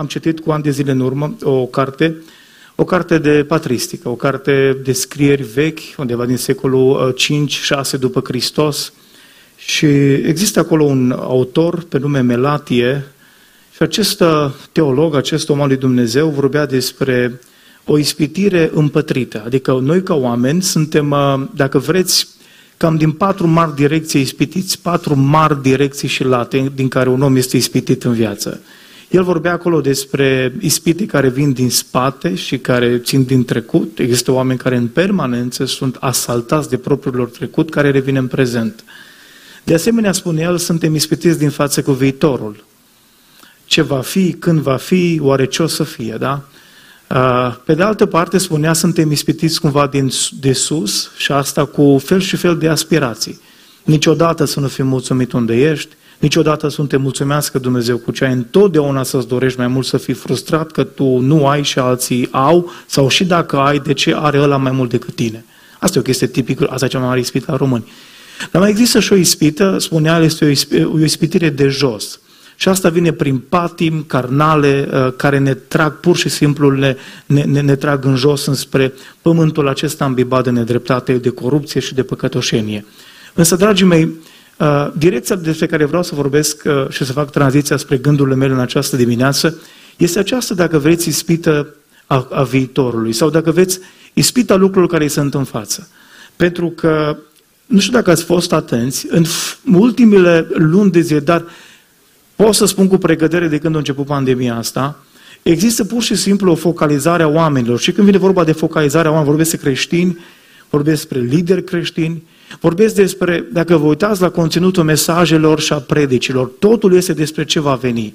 am citit cu ani de zile în urmă o carte, o carte de patristică, o carte de scrieri vechi, undeva din secolul 5-6 după Hristos. Și există acolo un autor pe nume Melatie, și acest teolog, acest om al lui Dumnezeu, vorbea despre o ispitire împătrită. Adică noi ca oameni suntem, dacă vreți, cam din patru mari direcții ispitiți, patru mari direcții și late din care un om este ispitit în viață. El vorbea acolo despre ispite care vin din spate și care țin din trecut. Există oameni care în permanență sunt asaltați de propriul lor trecut, care revine în prezent. De asemenea, spune el, suntem ispitiți din față cu viitorul. Ce va fi, când va fi, oare ce o să fie, da? Pe de altă parte, spunea, suntem ispitiți cumva din, de sus și asta cu fel și fel de aspirații. Niciodată să nu fii mulțumit unde ești, niciodată să nu te mulțumească Dumnezeu cu ce ai, întotdeauna să-ți dorești mai mult să fii frustrat că tu nu ai și alții au, sau și dacă ai, de ce are ăla mai mult decât tine. Asta e o chestie tipică, asta e cea mai mare ispită a români. Dar mai există și o ispită, spunea, este o ispitire de jos. Și asta vine prin patim carnale uh, care ne trag pur și simplu, ne, ne, ne trag în jos înspre pământul acesta ambibat de nedreptate, de corupție și de păcătoșenie. Însă, dragii mei, uh, direcția despre care vreau să vorbesc uh, și să fac tranziția spre gândurile mele în această dimineață este aceasta, dacă vreți, ispită a, a viitorului sau dacă vreți, ispita lucrurilor care îi sunt în față. Pentru că, nu știu dacă ați fost atenți, în ultimele luni de zile, dar pot să spun cu pregădere de când a început pandemia asta, există pur și simplu o focalizare a oamenilor. Și când vine vorba de focalizare a oamenilor, vorbesc despre creștini, vorbesc despre lideri creștini, vorbesc despre, dacă vă uitați la conținutul mesajelor și a predicilor, totul este despre ce va veni.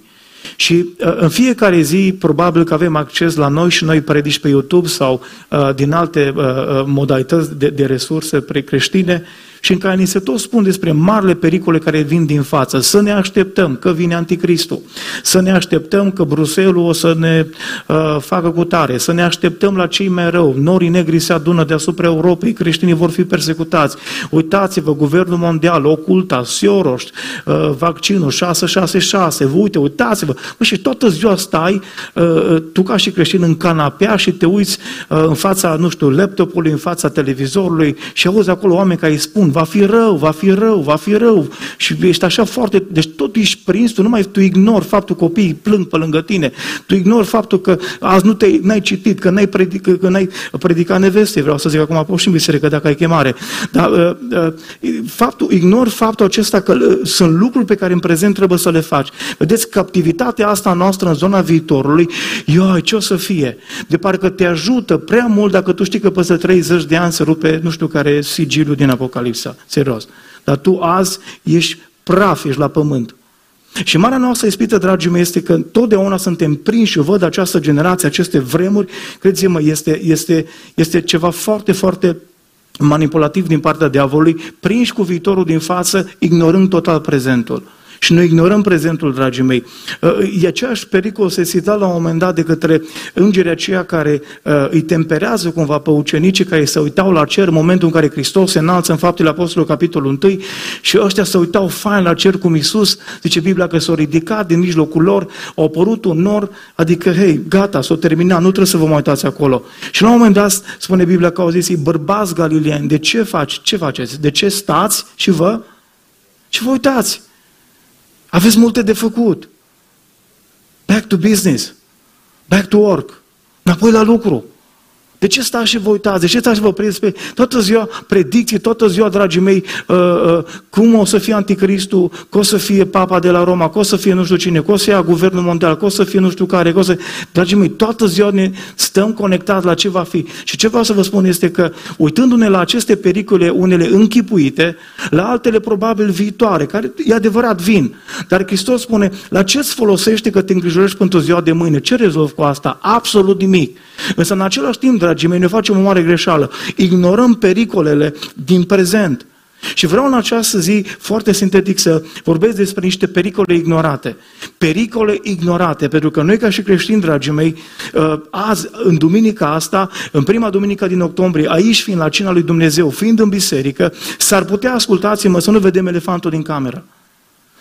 Și uh, în fiecare zi, probabil că avem acces la noi și noi predici pe YouTube sau uh, din alte uh, uh modalități de, de resurse precreștine, și în care ni se tot spun despre marile pericole care vin din față. Să ne așteptăm că vine Anticristul, să ne așteptăm că Bruselul o să ne uh, facă cu tare, să ne așteptăm la cei mai rău. Norii negri se adună deasupra Europei, creștinii vor fi persecutați. Uitați-vă, Guvernul Mondial, Oculta, Soros, uh, vaccinul 666, uite, uitați-vă. Bă, și toată ziua stai, uh, tu ca și creștin, în canapea și te uiți uh, în fața, nu știu, laptopului, în fața televizorului și auzi acolo oameni care îi spun, va fi rău, va fi rău, va fi rău. Și ești așa foarte, deci tot ești prins, tu nu mai, tu ignori faptul că copiii plâng pe lângă tine, tu ignori faptul că azi nu te, n-ai citit, că n-ai, predic, că n-ai predicat neveste, vreau să zic acum poți și în biserică dacă ai chemare. Dar uh, uh, faptul, ignori faptul acesta că uh, sunt lucruri pe care în prezent trebuie să le faci. Vedeți, captivitatea asta noastră în zona viitorului, ioi, ce o să fie? De parcă te ajută prea mult dacă tu știi că peste 30 de ani se rupe, nu știu care, sigiliul din Apocalipsa lipsa, serios. Dar tu azi ești praf, ești la pământ. Și marea noastră ispită, dragii mei, este că totdeauna suntem prinși și văd această generație, aceste vremuri, credeți-mă, este, este, este ceva foarte, foarte manipulativ din partea diavolului, prinși cu viitorul din față, ignorând total prezentul. Și noi ignorăm prezentul, dragii mei. Uh, e aceeași pericol se sita la un moment dat de către îngerii aceia care uh, îi temperează cumva pe ucenicii care se uitau la cer în momentul în care Hristos se înalță în faptele Apostolului capitolul 1 și ăștia se uitau fain la cer cum Iisus, zice Biblia că s-au ridicat din mijlocul lor, au apărut un nor, adică, hei, gata, s-au terminat, nu trebuie să vă mai uitați acolo. Și la un moment dat spune Biblia că au zis, bărbați galileani, de ce faci, ce faceți, de ce stați și vă, și vă uitați. Aveți multe de făcut. Back to business. Back to work. Înapoi la lucru. De ce stați și vă uitați? De ce stați și vă prindeți pe toată ziua predicții, toată ziua, dragii mei, uh, uh, cum o să fie anticristul, că o să fie papa de la Roma, că o să fie nu știu cine, că o să ia guvernul mondial, că o să fie nu știu care, că o să... Dragii mei, toată ziua ne stăm conectați la ce va fi. Și ce vreau să vă spun este că, uitându-ne la aceste pericole, unele închipuite, la altele probabil viitoare, care e adevărat vin, dar Hristos spune, la ce îți folosește că te îngrijorești pentru ziua de mâine? Ce rezolv cu asta? Absolut nimic. Însă, în același timp, dragii mei, ne facem o mare greșeală. Ignorăm pericolele din prezent. Și vreau în această zi, foarte sintetic, să vorbesc despre niște pericole ignorate. Pericole ignorate, pentru că noi ca și creștini, dragii mei, uh, azi, în duminica asta, în prima duminică din octombrie, aici fiind la cina lui Dumnezeu, fiind în biserică, s-ar putea, ascultați-mă, să nu vedem elefantul din cameră.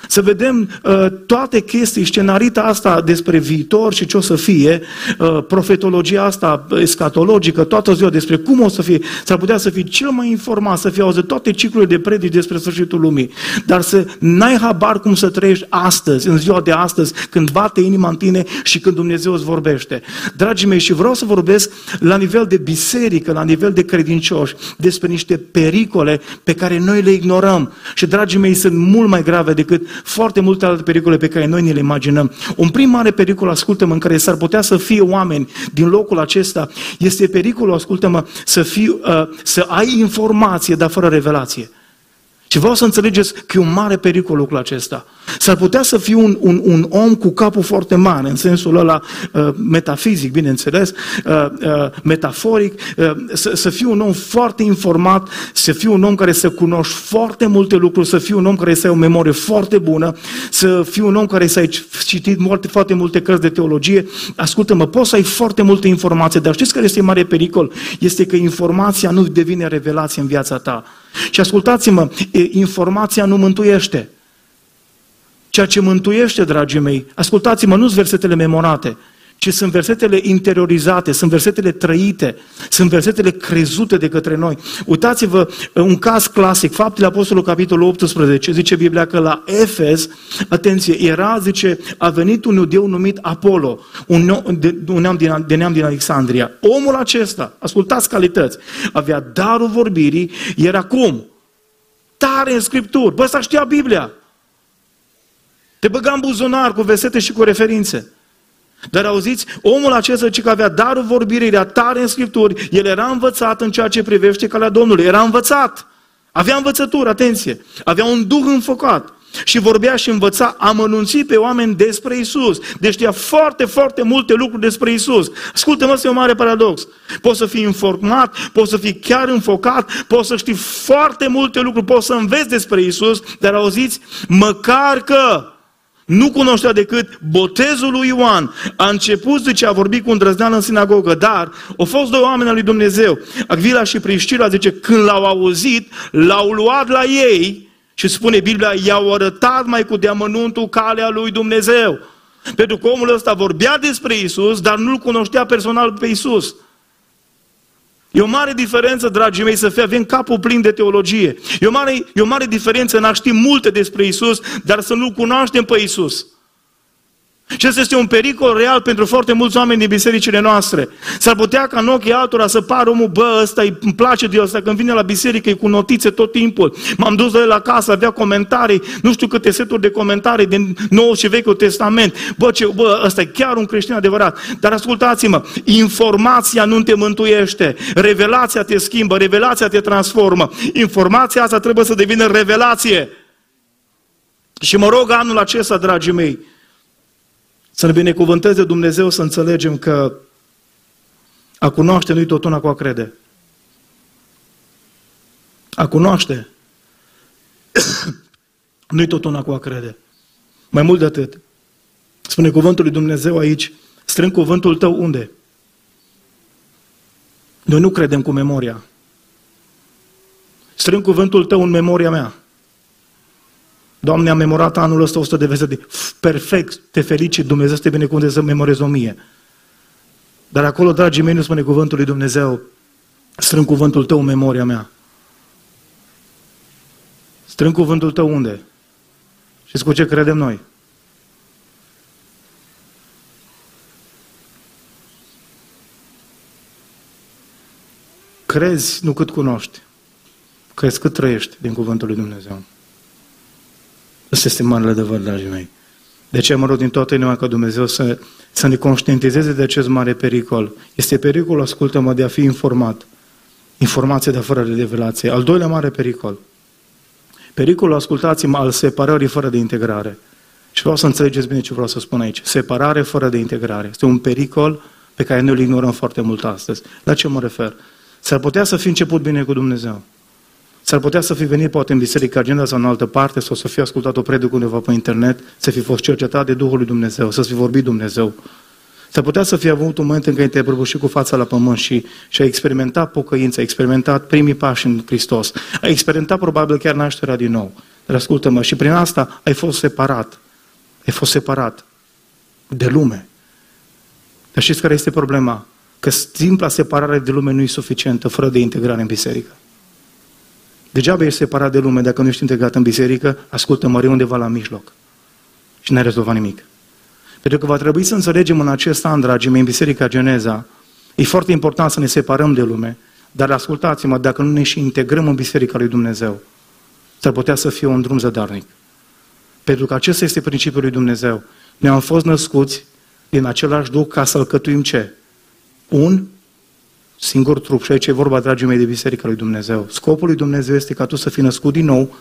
Să vedem uh, toate chestii, scenarita asta despre viitor și ce o să fie, uh, profetologia asta escatologică, toată ziua despre cum o să fie, s-ar putea să fii cel mai informat, să fii auzit toate ciclurile de predici despre sfârșitul lumii, dar să n-ai habar cum să trăiești astăzi, în ziua de astăzi, când bate inima în tine și când Dumnezeu îți vorbește. Dragii mei, și vreau să vorbesc la nivel de biserică, la nivel de credincioși, despre niște pericole pe care noi le ignorăm. Și, dragii mei, sunt mult mai grave decât foarte multe alte pericole pe care noi ne le imaginăm. Un prim mare pericol, ascultă-mă, în care s-ar putea să fie oameni din locul acesta, este pericolul, ascultă-mă, să, fii, uh, să ai informație, dar fără revelație. Și vreau să înțelegeți că e un mare pericol lucrul acesta. S-ar putea să fii un, un, un om cu capul foarte mare, în sensul ăla uh, metafizic, bineînțeles, uh, uh, metaforic, uh, să, să fii un om foarte informat, să fii un om care să cunoști foarte multe lucruri, să fii un om care să ai o memorie foarte bună, să fii un om care să ai citit foarte, foarte multe cărți de teologie. Ascultă-mă, poți să ai foarte multe informații, dar știți care este mare pericol? Este că informația nu devine revelație în viața ta. Și ascultați-mă, informația nu mântuiește. Ceea ce mântuiește, dragii mei, ascultați-mă, nu sunt versetele memorate, ci sunt versetele interiorizate, sunt versetele trăite, sunt versetele crezute de către noi. Uitați-vă un caz clasic, Faptele Apostolului, capitolul 18, zice Biblia că la Efes, atenție, era, zice, a venit un iudeu numit Apollo, un, neam, de, un neam din, de neam din Alexandria. Omul acesta, ascultați calități, avea darul vorbirii, era cum? Tare în Scripturi. Bă, să știa Biblia. Te băga în buzunar cu versete și cu referințe. Dar auziți, omul acesta ce că avea darul vorbirii, era tare în Scripturi, el era învățat în ceea ce privește calea Domnului, era învățat. Avea învățătură, atenție, avea un duh înfocat și vorbea și învăța amănunțit pe oameni despre Isus. Deci știa foarte, foarte multe lucruri despre Isus. Ascultă-mă, este un mare paradox. Poți să fii informat, poți să fii chiar înfocat, poți să știi foarte multe lucruri, poți să înveți despre Isus, dar auziți, măcar că nu cunoștea decât botezul lui Ioan. A început, zice, a vorbit cu îndrăzneală în sinagogă, dar au fost doi oameni al lui Dumnezeu, Agvila și Priscila, zice, când l-au auzit, l-au luat la ei și spune Biblia, i-au arătat mai cu deamănuntul calea lui Dumnezeu. Pentru că omul ăsta vorbea despre Isus, dar nu-L cunoștea personal pe Isus. E o mare diferență, dragii mei, să fie, avem capul plin de teologie. E o mare, e o mare diferență în a ști multe despre Isus, dar să nu cunoaștem pe Isus. Și ăsta este un pericol real pentru foarte mulți oameni din bisericile noastre. S-ar putea ca în ochii altora să pară omul, bă, ăsta îmi place de ăsta, când vine la biserică e cu notițe tot timpul. M-am dus de el acasă, avea comentarii, nu știu câte seturi de comentarii din Nou și Vechiul Testament. Bă, ce, bă, ăsta e chiar un creștin adevărat. Dar ascultați-mă, informația nu te mântuiește. Revelația te schimbă, revelația te transformă. Informația asta trebuie să devină revelație. Și mă rog anul acesta, dragii mei, să ne binecuvânteze Dumnezeu să înțelegem că a cunoaște nu-i tot una cu a crede. A cunoaște nu-i tot una cu a crede. Mai mult de atât. Spune cuvântul lui Dumnezeu aici, strâng cuvântul tău unde? Noi nu credem cu memoria. Strâng cuvântul tău în memoria mea. Doamne, am memorat anul ăsta 100 de versete. Perfect, te felicit, Dumnezeu să te binecuvânteze să memorezi o mie. Dar acolo, dragii mei, nu spune cuvântul lui Dumnezeu, strâng cuvântul tău în memoria mea. Strâng cuvântul tău unde? Și cu ce credem noi? Crezi nu cât cunoști, crezi cât trăiești din cuvântul lui Dumnezeu. Ăsta este marele adevăr, dragii mei. De ce mă rog din toată inima ca Dumnezeu să, să ne conștientizeze de acest mare pericol? Este pericolul, ascultă-mă, de a fi informat. Informație de fără revelație. Al doilea mare pericol. Pericolul, ascultați-mă, al separării fără de integrare. Și vreau să înțelegeți bine ce vreau să spun aici. Separare fără de integrare. Este un pericol pe care noi îl ignorăm foarte mult astăzi. La ce mă refer? S-ar putea să fi început bine cu Dumnezeu. S-ar putea să fi venit poate în biserică agenda sau în altă parte sau să fi ascultat o predică undeva pe internet, să fi fost cercetat de Duhul lui Dumnezeu, să fi vorbit Dumnezeu. S-ar putea să fi avut un moment în care te-ai prăbușit cu fața la pământ și, și ai experimentat pocăința, ai experimentat primii pași în Hristos, ai experimentat probabil chiar nașterea din nou. Dar ascultă-mă, și prin asta ai fost separat. Ai fost separat de lume. Dar știți care este problema? Că simpla separare de lume nu e suficientă fără de integrare în biserică. Degeaba ești separat de lume dacă nu ești integrat în biserică, ascultă mări undeva la mijloc. Și n-ai rezolvat nimic. Pentru că va trebui să înțelegem în acest an, dragii mei, în Biserica Geneza, e foarte important să ne separăm de lume, dar ascultați-mă, dacă nu ne și integrăm în Biserica lui Dumnezeu, s-ar putea să fie un drum zădarnic. Pentru că acesta este principiul lui Dumnezeu. Ne am fost născuți din același Duh ca să alcătuim ce? Un singur trup. Și aici e vorba, dragii mei, de Biserica lui Dumnezeu. Scopul lui Dumnezeu este ca tu să fii născut din nou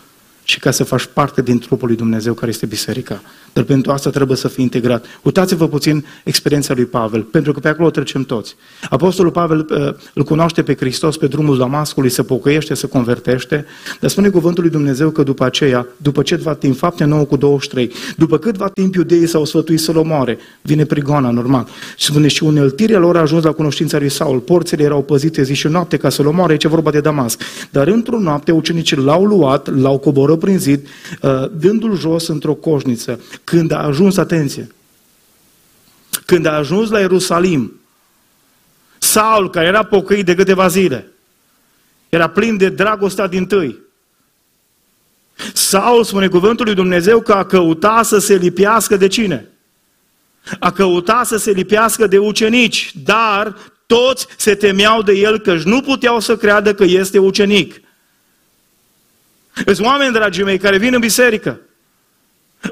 și ca să faci parte din trupul lui Dumnezeu care este biserica. Dar pentru asta trebuie să fii integrat. Uitați-vă puțin experiența lui Pavel, pentru că pe acolo trecem toți. Apostolul Pavel uh, îl cunoaște pe Hristos pe drumul Damascului, se pocăiește, se convertește, dar spune cuvântul lui Dumnezeu că după aceea, după ce va timp, fapte 9 cu 23, după câtva timp iudeii s-au sfătuit să-l omoare, vine prigoana, normal. Și spune și uneltirea lor a ajuns la cunoștința lui Saul, porțile erau păzite zi și noapte ca să-l omoare, ce vorba de Damasc. Dar într-o noapte ucenicii l-au luat, l-au coborât coboră prin zid, uh, dându-l jos într-o coșniță. Când a ajuns, atenție, când a ajuns la Ierusalim, Saul, care era pocăit de câteva zile, era plin de dragostea din tâi. Saul spune cuvântul lui Dumnezeu că a căutat să se lipiască de cine? A căutat să se lipiască de ucenici, dar toți se temeau de el că nu puteau să creadă că este ucenic. Sunt oameni, dragii mei, care vin în biserică.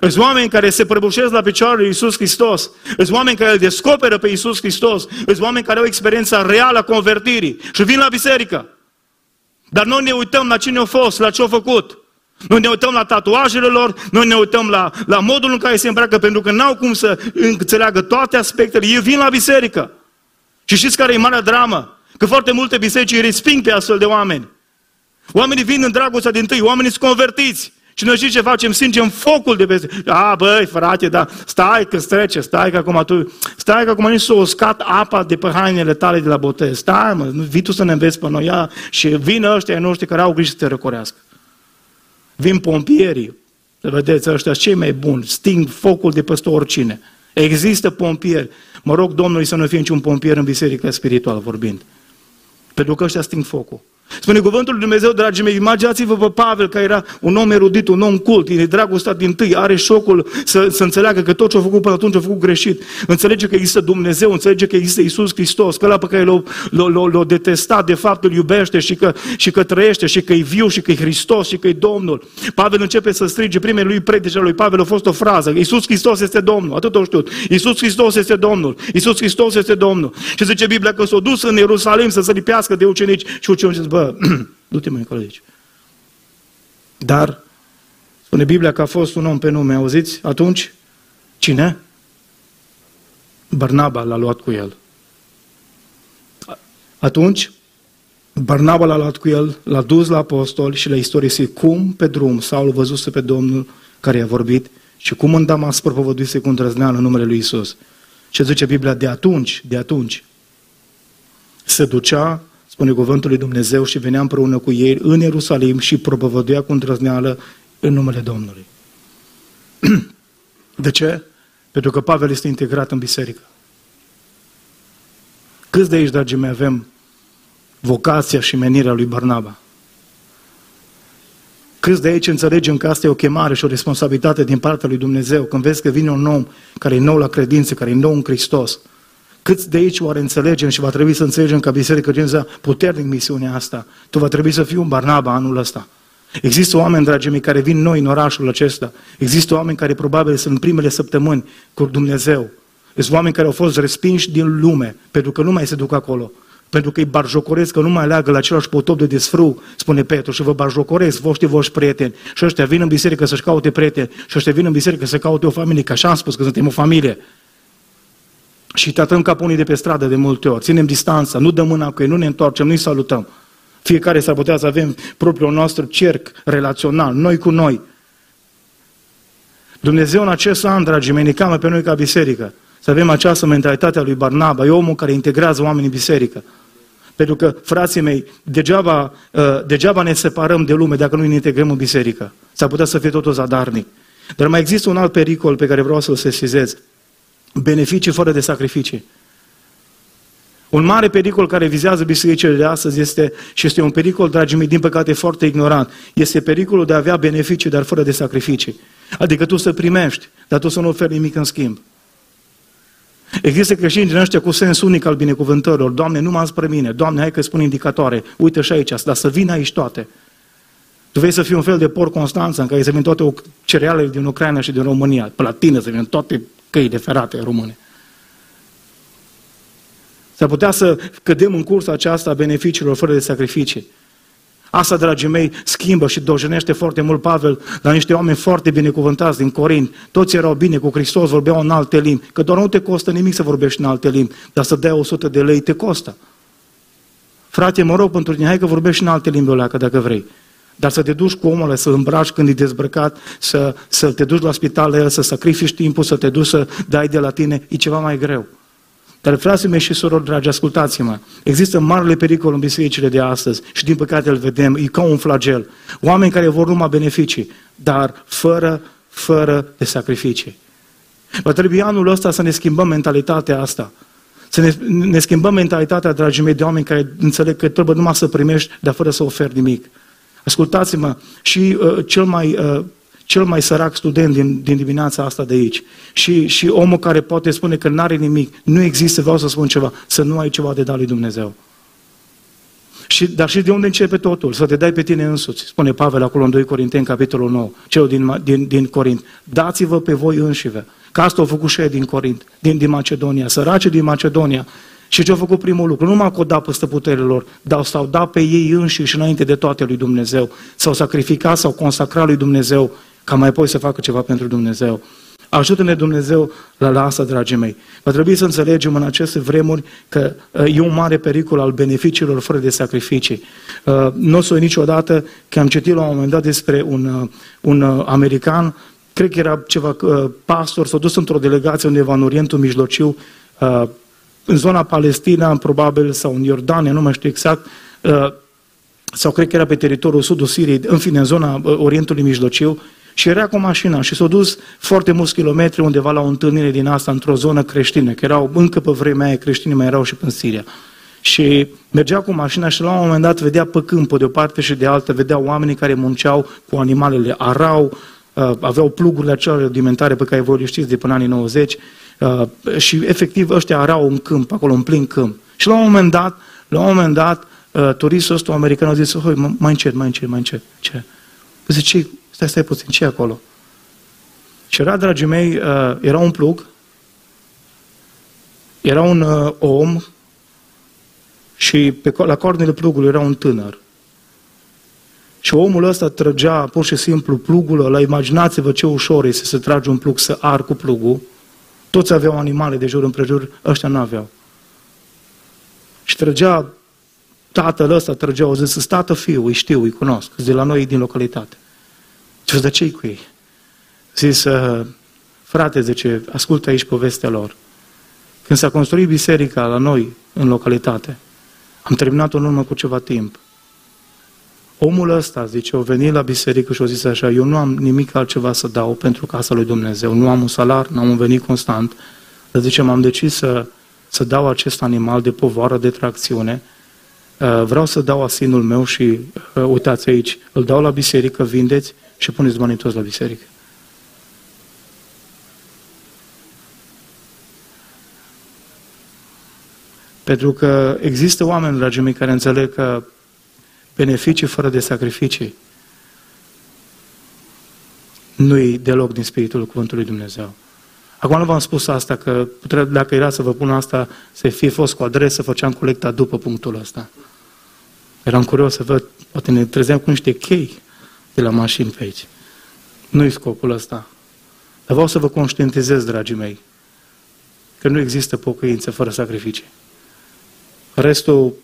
Sunt oameni care se prăbușesc la picioarele lui Iisus Hristos. Sunt oameni care îl descoperă pe Iisus Hristos. Sunt oameni care au experiența reală a convertirii și vin la biserică. Dar noi ne uităm la cine au fost, la ce au făcut. Noi ne uităm la tatuajele lor, noi ne uităm la, la modul în care se îmbracă, pentru că n-au cum să înțeleagă toate aspectele. Ei vin la biserică. Și știți care e marea dramă? Că foarte multe biserici îi resping pe astfel de oameni. Oamenii vin în dragostea din tâi, oamenii sunt convertiți. Și noi știți ce facem? Singem focul de peste. A, băi, frate, da, stai că trece, stai că acum tu, stai că acum nici s-a uscat apa de pe hainele tale de la botez. Stai, mă, nu vii tu să ne înveți pe noi, ia, și vin ăștia noștri care au grijă să te răcorească. Vin pompierii, să vedeți, ăștia cei mai buni, sting focul de peste oricine. Există pompieri. Mă rog Domnului să nu fie niciun pompier în biserică spiritual vorbind. Pentru că ăștia sting focul. Spune cuvântul lui Dumnezeu, dragii mei, imaginați-vă pe Pavel, care era un om erudit, un om cult, e dragostea din tâi, are șocul să, să înțeleagă că tot ce a făcut până atunci a făcut greșit. Înțelege că există Dumnezeu, înțelege că există Isus Hristos, că ăla pe care l-a, l-a, l-a detestat, de fapt îl iubește și că, și că trăiește și că e viu și că e Hristos și că e Domnul. Pavel începe să strige, primele lui predice lui Pavel a fost o frază, Isus Hristos este Domnul, atât o știut. Isus Hristos este Domnul, Isus Hristos este Domnul. Și zice Biblia că s-a dus în Ierusalim să se lipească de ucenici și ucenicii bă, du-te mai încolo aici. Dar, spune Biblia că a fost un om pe nume, auziți? Atunci, cine? Barnaba l-a luat cu el. Atunci, Barnaba l-a luat cu el, l-a dus la apostol și l-a istorisit cum pe drum Saul văzuse pe Domnul care i-a vorbit și cum în Damas propovăduise cu îndrăzneală în numele lui Isus. Ce zice Biblia? De atunci, de atunci, se ducea spune cuvântul lui Dumnezeu, și venea împreună cu ei în Ierusalim și propovăduia cu îndrăzneală în numele Domnului. De ce? Pentru că Pavel este integrat în biserică. Câți de aici, dragii mei, avem vocația și menirea lui Barnaba? Câți de aici înțelegem că asta e o chemare și o responsabilitate din partea lui Dumnezeu? Când vezi că vine un om care e nou la credință, care e nou în Hristos, Câți de aici oare înțelegem și va trebui să înțelegem ca Biserică Geneza puternic misiunea asta? Tu va trebui să fii un Barnaba anul ăsta. Există oameni, dragii mei, care vin noi în orașul acesta. Există oameni care probabil sunt în primele săptămâni cu Dumnezeu. Sunt oameni care au fost respinși din lume, pentru că nu mai se duc acolo. Pentru că îi barjocoresc, că nu mai aleagă la același potop de desfru, spune Petru, și vă barjocoresc voștri voștri prieteni. Și ăștia vin în biserică să-și caute prieteni, și ăștia vin în biserică să caute o familie, că așa am spus că suntem o familie. Și tratăm ca unii de pe stradă de multe ori. Ținem distanța, nu dăm mâna cu ei, nu ne întoarcem, nu-i salutăm. Fiecare s-ar putea să avem propriul nostru cerc relațional, noi cu noi. Dumnezeu în acest an, dragii mei, ne camă pe noi ca biserică. Să avem această mentalitate a lui Barnaba, e omul care integrează oamenii în biserică. Pentru că, frații mei, degeaba, uh, degeaba ne separăm de lume dacă nu ne integrăm în biserică. S-ar putea să fie totul zadarnic. Dar mai există un alt pericol pe care vreau să-l sesizez. Beneficii fără de sacrificii. Un mare pericol care vizează bisericile de astăzi este, și este un pericol, dragii mei, din păcate foarte ignorant, este pericolul de a avea beneficii, dar fără de sacrificii. Adică tu să primești, dar tu să nu oferi nimic în schimb. Există creștini din ăștia cu sens unic al binecuvântărilor. Doamne, nu mă spre mine. Doamne, hai că spun indicatoare. Uite și aici, dar să vină aici toate. Tu vei să fii un fel de por Constanța în care să vin toate cerealele din Ucraina și din România. Pe la tine să vină toate căile ferate române. S-ar putea să cădem în cursa aceasta a beneficiilor fără de sacrificii. Asta, dragii mei, schimbă și dojenește foarte mult Pavel la niște oameni foarte binecuvântați din Corint. Toți erau bine cu Hristos, vorbeau în alte limbi. Că doar nu te costă nimic să vorbești în alte limbi, dar să dai 100 de lei te costă. Frate, mă rog pentru tine, hai că vorbești în alte limbi o leacă, dacă vrei. Dar să te duci cu omul ăla, să îmbraci când e dezbrăcat, să, să te duci la spital, să sacrifici timpul, să te duci să dai de la tine, e ceva mai greu. Dar, frații mei și surori dragi, ascultați-mă, există marele pericol în bisericile de astăzi și din păcate îl vedem, e ca un flagel. Oameni care vor numai beneficii, dar fără, fără de sacrificii. Va trebui anul ăsta să ne schimbăm mentalitatea asta. Să ne, ne schimbăm mentalitatea, dragii mei, de oameni care înțeleg că trebuie numai să primești, dar fără să oferi nimic. Ascultați-mă, și uh, cel mai uh, cel mai sărac student din, din dimineața asta de aici. Și, și omul care poate spune că nu are nimic, nu există, vreau să spun ceva, să nu ai ceva de dat lui Dumnezeu. Și, dar și de unde începe totul? Să te dai pe tine însuți. Spune Pavel acolo în 2 Corinteni, capitolul 9, cel din, din, din Corint. Dați-vă pe voi înșive. Că asta au făcut și din Corint, din, din Macedonia, sărace din Macedonia. Și ce au făcut primul lucru? Nu m-au dat peste puterile lor, dar s-au dat pe ei înșiși înainte de toate lui Dumnezeu. S-au sacrificat, s-au consacrat lui Dumnezeu ca mai apoi să facă ceva pentru Dumnezeu. Ajută-ne Dumnezeu la, la asta, dragii mei. Va trebui să înțelegem în aceste vremuri că uh, e un mare pericol al beneficiilor fără de sacrificii. Uh, nu o să niciodată că am citit la un moment dat despre un, uh, un american, cred că era ceva pastor, s-a dus într-o delegație undeva în Orientul Mijlociu, în zona Palestina, probabil, sau în Iordania, nu mai știu exact, sau cred că era pe teritoriul sudul Siriei, în fine, în zona Orientului Mijlociu, și era cu mașina și s-a dus foarte mulți kilometri undeva la o întâlnire din asta, într-o zonă creștină, că erau încă pe vremea aia creștini, mai erau și în Siria. Și mergea cu mașina și la un moment dat vedea pe câmpul de o parte și de altă, vedea oamenii care munceau cu animalele, arau, uh, aveau plugurile acelea rudimentare pe care voi le știți de până anii 90 uh, și efectiv ăștia arau în câmp, acolo în plin câmp. Și la un moment dat, la un moment dat, uh, turistul ăsta american a zis, mai încet, mai încet, mai încet. Ce? Păi zice, Stai, stai puțin, ce acolo? Și era, dragii mei, uh, era un plug, era un uh, om și pe, la cornele plugului era un tânăr. Și omul ăsta trăgea pur și simplu plugul ăla, imaginați-vă ce ușor este să se trage un plug, să ar cu plugul. Toți aveau animale de jur împrejur, ăștia nu aveau. Și trăgea, tatăl ăsta trăgea, o zis, tată fiu, îi știu, îi cunosc, de la noi din localitate. Și de ce cu ei? Zis, uh, frate, zice, ascultă aici povestea lor. Când s-a construit biserica la noi, în localitate, am terminat-o în urmă cu ceva timp. Omul ăsta, zice, a venit la biserică și a zis așa, eu nu am nimic altceva să dau pentru casa lui Dumnezeu, nu am un salar, nu am un venit constant, dar zice, m-am decis să, să dau acest animal de povară, de tracțiune, uh, vreau să dau asinul meu și, uh, uitați aici, îl dau la biserică, vindeți și puneți banii toți la biserică. Pentru că există oameni, dragii mei, care înțeleg că beneficii fără de sacrificii nu e deloc din Spiritul Cuvântului Dumnezeu. Acum nu v-am spus asta, că dacă era să vă pun asta, să fie fost cu adresă, făceam colecta după punctul ăsta. Eram curios să văd, poate ne trezeam cu niște chei de la mașini pe aici. Nu-i scopul ăsta. Dar vreau să vă conștientizez, dragii mei, că nu există pocăință fără sacrificii. Restul,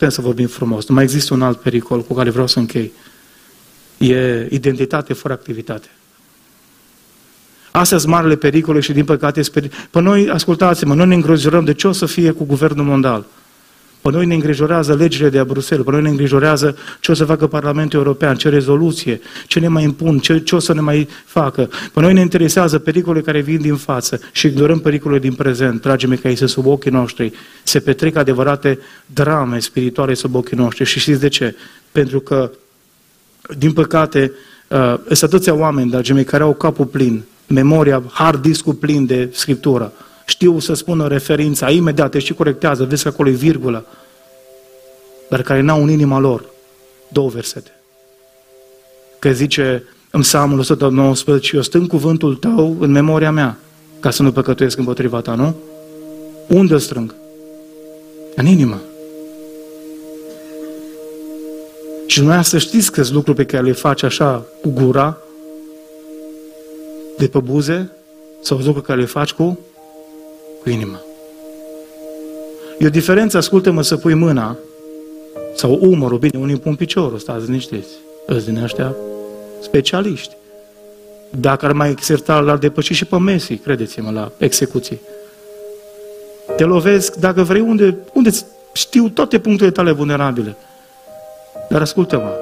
putem să vorbim frumos. Nu mai există un alt pericol cu care vreau să închei. E identitate fără activitate. Astea sunt marele pericole și din păcate Pe noi, ascultați-mă, noi ne îngrozurăm de ce o să fie cu guvernul mondial. Pe noi ne îngrijorează legile de la Bruxelles, pe noi ne îngrijorează ce o să facă Parlamentul European, ce rezoluție, ce ne mai impun, ce, ce o să ne mai facă. Pe noi ne interesează pericolele care vin din față și ignorăm pericolele din prezent. Dragii mei, că sub ochii noștri se petrec adevărate drame spirituale sub ochii noștri. Și știți de ce? Pentru că, din păcate, uh, sunt atâția oameni, dragii mei, care au capul plin, memoria, hard discul plin de Scriptură știu să spună referința, imediat și corectează, vezi că acolo e virgulă, dar care n-au în inima lor două versete. Că zice în Psalmul 119, eu stâng cuvântul tău în memoria mea, ca să nu păcătuiesc împotriva ta, nu? Unde îl strâng? În inimă. Și noi să știți că lucruri pe care le faci așa cu gura, de pe buze, sau lucruri care le faci cu cu inima. E o diferență, ascultă-mă, să pui mâna sau umărul, bine, unii pun piciorul, stați liniștiți. Îți din ăștia specialiști. Dacă ar mai exerta, l-ar depăși și pe Messi, credeți-mă, la execuții. Te lovesc, dacă vrei, unde, unde știu toate punctele tale vulnerabile. Dar ascultă-mă,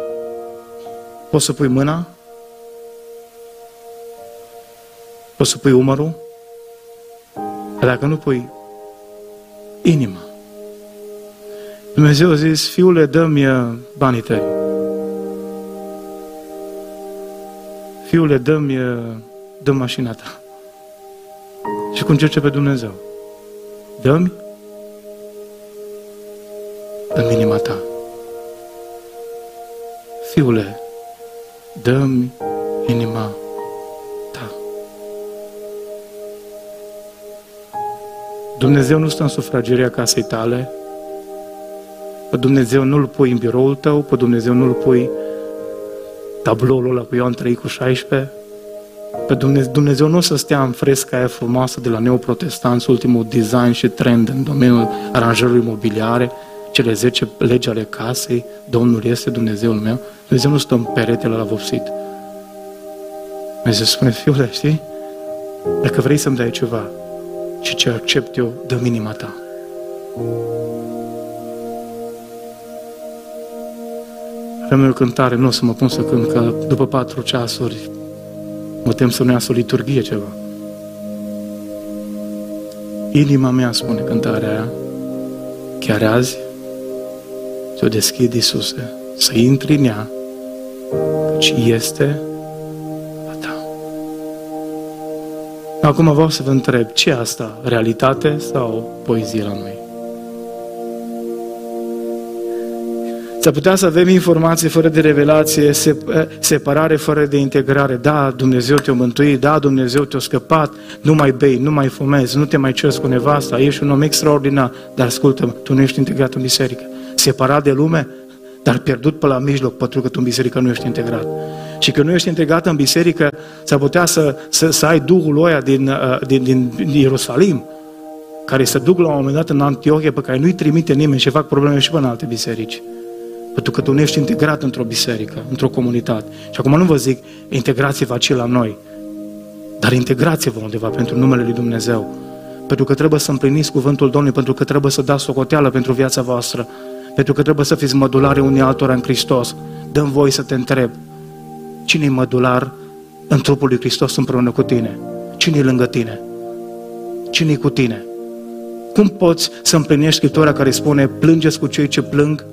poți să pui mâna? Poți să pui umărul? Dacă nu pui inima. Dumnezeu a zis, fiule, dă-mi uh, banii tăi. Fiule, dă-mi, uh, dă mașina ta. Și cum cerce pe Dumnezeu? Dă-mi dă inima ta. Fiule, dă-mi inima Dumnezeu nu stă în sufrageria casei tale, pe Dumnezeu nu-L pui în biroul tău, pe Dumnezeu nu-L pui tabloul ăla cu Ioan 3 cu 16, pe Dumnezeu, Dumnezeu nu o să stea în fresca aia frumoasă de la neoprotestanți, ultimul design și trend în domeniul aranjării imobiliare, cele 10 legi ale casei, Domnul este Dumnezeul meu. Dumnezeu nu stă în peretele la vopsit. Dumnezeu spune, fiule, știi? Dacă vrei să-mi dai ceva, și ce accept eu, dă minima ta. Avem o cântare, nu o să mă pun să cânt, că după patru ceasuri mă tem să nu iasă o liturghie ceva. Inima mea, spune cântarea aia, chiar azi, ți-o deschid, Iisuse, să intri în ea, căci este Acum vreau să vă întreb, ce asta? Realitate sau poezie la noi? S-ar putea să avem informații fără de revelație, separare fără de integrare. Da, Dumnezeu te-a mântuit, da, Dumnezeu te-a scăpat, nu mai bei, nu mai fumezi, nu te mai cerți cu nevasta, ești un om extraordinar, dar ascultă-mă, tu nu ești integrat în biserică. Separat de lume, dar pierdut pe la mijloc, pentru că tu în biserică nu ești integrat și că nu ești integrat în biserică, s-ar putea să, să, să ai Duhul ăia din, uh, din, din, din Ierusalim, care se duc la un moment dat în Antiohia, pe care nu-i trimite nimeni și fac probleme și pe în alte biserici. Pentru că tu nu ești integrat într-o biserică, într-o comunitate. Și acum nu vă zic, integrați-vă la noi, dar integrați-vă undeva pentru numele Lui Dumnezeu. Pentru că trebuie să împliniți cuvântul Domnului, pentru că trebuie să dați socoteală pentru viața voastră, pentru că trebuie să fiți mădulare unii altora în Hristos. Dăm voi să te întreb, cine e mădular în trupul lui Hristos împreună cu tine? cine e lângă tine? cine e cu tine? Cum poți să împlinești Scriptura care spune plângeți cu cei ce plâng,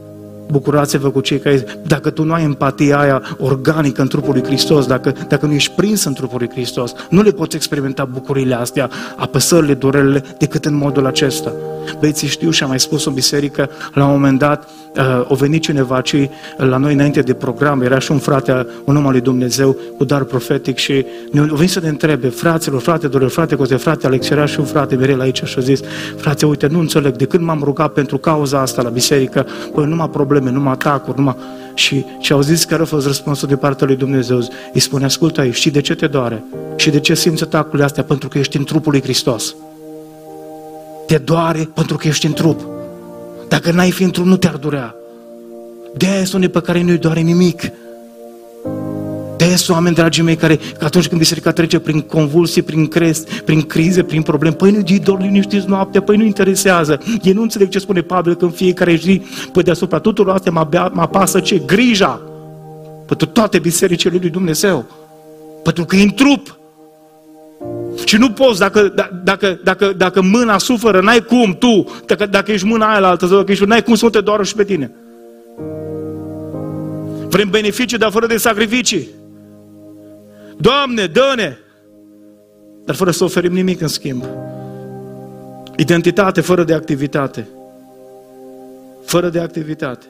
bucurați-vă cu cei care... Dacă tu nu ai empatia aia organică în trupul lui Hristos, dacă, dacă nu ești prins în trupul lui Hristos, nu le poți experimenta bucurile astea, apăsările, durelele, decât în modul acesta. Băieții știu și am mai spus în biserică, la un moment dat, uh, o venit cineva ci la noi înainte de program, era și un frate, un om al lui Dumnezeu cu dar profetic și ne a venit să ne întrebe, fraților, frate Dorel, frate Coze, frate Alex, era și un frate Mirel aici și a zis, frate, uite, nu înțeleg, de când m-am rugat pentru cauza asta la biserică, păi numai probleme, numai atacuri, numai... Și, și au zis care a fost răspunsul de partea lui Dumnezeu. Îi spune, ascultă aici, și de ce te doare? Și de ce simți atacurile astea? Pentru că ești în trupul lui Hristos. Te doare pentru că ești în trup. Dacă n-ai fi în trup, nu te-ar durea. De aia sunt pe care nu-i doare nimic. De aia Mai sunt oameni, dragii mei, care că atunci când biserica trece prin convulsii, prin crest, prin crize, prin probleme, păi nu e doar liniștiți noaptea, păi nu interesează. Ei nu înțeleg ce spune Pavel când fiecare zi, păi deasupra tuturor astea mă, mă apasă ce? Grija pentru toate bisericile lui Dumnezeu. Pentru că e în trup. Și nu poți, dacă, da, dacă, dacă, dacă mâna suferă, n-ai cum tu, dacă, dacă ești mâna aia la altă, dacă ești, n-ai cum să nu te doară și pe tine. Vrem beneficii, dar fără de sacrificii. Doamne, dă-ne! Dar fără să oferim nimic în schimb. Identitate fără de activitate. Fără de activitate.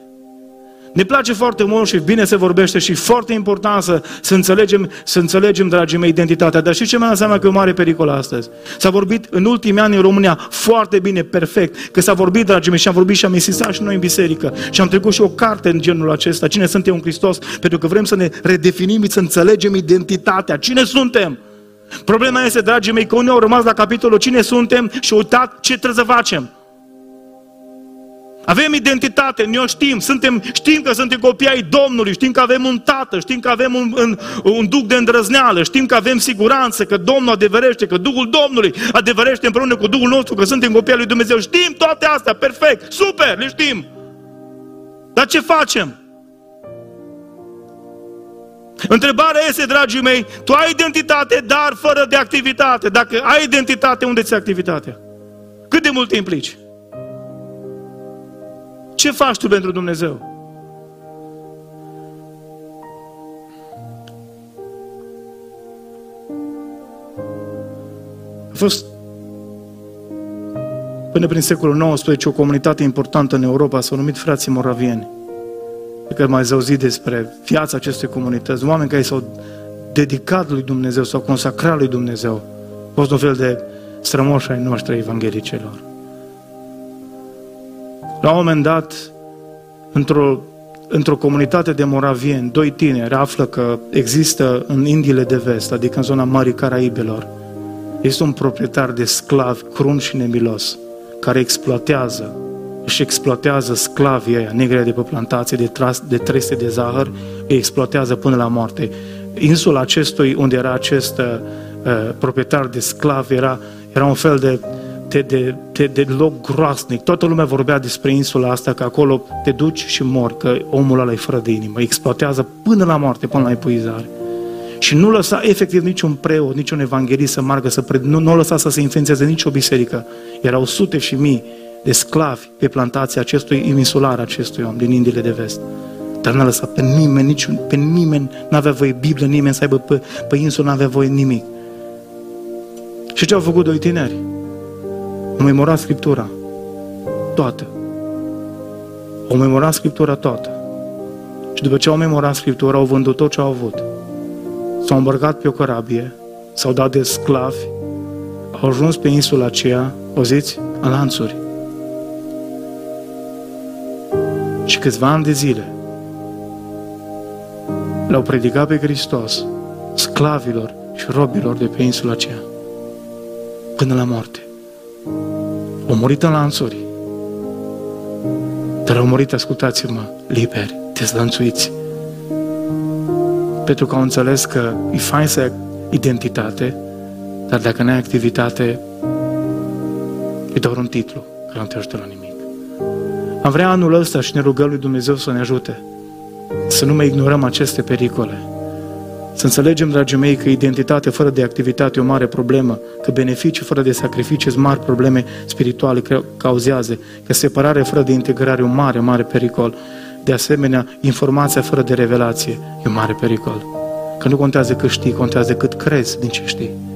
Ne place foarte mult și bine se vorbește și foarte important să, să, înțelegem, să înțelegem, dragii mei, identitatea. Dar știți ce mai înseamnă că e un mare pericol astăzi? S-a vorbit în ultimii ani în România foarte bine, perfect, că s-a vorbit, dragii mei, și am vorbit și am insistat și noi în biserică. Și am trecut și o carte în genul acesta, Cine suntem în Hristos, pentru că vrem să ne redefinim, să înțelegem identitatea. Cine suntem? Problema este, dragii mei, că unii au rămas la capitolul cine suntem și au uitat ce trebuie să facem. Avem identitate, noi o știm, suntem, știm că suntem copii ai Domnului, știm că avem un tată, știm că avem un, un, un duc de îndrăzneală, știm că avem siguranță, că Domnul adeverește, că Duhul Domnului adeverește împreună cu Duhul nostru, că suntem copii ai lui Dumnezeu. Știm toate astea, perfect, super, le știm. Dar ce facem? Întrebarea este, dragii mei, tu ai identitate, dar fără de activitate. Dacă ai identitate, unde ți activitatea? Cât de mult te implici? Ce faci tu pentru Dumnezeu? A fost până prin secolul XIX o comunitate importantă în Europa, s-au numit frații moravieni. Pe care mai auzit despre viața acestei comunități, oameni care s-au dedicat lui Dumnezeu, s-au consacrat lui Dumnezeu. A fost un fel de strămoși ai noștri evanghelicelor. La un moment dat, într-o, într-o comunitate de moravieni, doi tineri află că există în Indiile de Vest, adică în zona Mării Caraibelor, este un proprietar de sclavi crun și nemilos, care exploatează, își exploatează sclavii aia, negre de pe plantație, de, tras, de treste de zahăr, îi exploatează până la moarte. Insula acestui, unde era acest uh, uh proprietar de sclavi, era, era un fel de de, de, de, de loc groasnic. Toată lumea vorbea despre insula asta, că acolo te duci și mor, că omul ăla e fără de inimă, exploatează până la moarte, până la epuizare. Și nu lăsa efectiv niciun preot, niciun evanghelist să margă, să pred... nu, nu lăsa să se influențeze nicio biserică. Erau sute și mii de sclavi pe plantația acestui insular, acestui om din Indiile de Vest. Dar n-a lăsat pe nimeni, niciun, pe nimeni, n-avea voie Biblie, nimeni să aibă pe, pe insulă, n-avea voie nimic. Și ce au făcut doi tineri? Au memorat Scriptura. Toată. Au memorat Scriptura toată. Și după ce au memorat Scriptura, au vândut tot ce au avut. S-au îmbărcat pe o corabie, s-au dat de sclavi, au ajuns pe insula aceea, ziți, în lanțuri. Și câțiva ani de zile l-au predicat pe Hristos sclavilor și robilor de pe insula aceea până la moarte. Au murit în lanțuri. Dar au murit, ascultați-mă, liberi, dezlănțuiți. Pentru că au înțeles că e fain să ai identitate, dar dacă nu ai activitate, e doar un titlu, că nu te ajută la nimic. Am vrea anul ăsta și ne rugăm lui Dumnezeu să ne ajute să nu mai ignorăm aceste pericole să înțelegem, dragii mei, că identitate fără de activitate e o mare problemă, că beneficii fără de sacrificii sunt mari probleme spirituale că cauzează, că separare fără de integrare e un mare, mare pericol. De asemenea, informația fără de revelație e un mare pericol. Că nu contează cât știi, contează cât crezi din ce știi.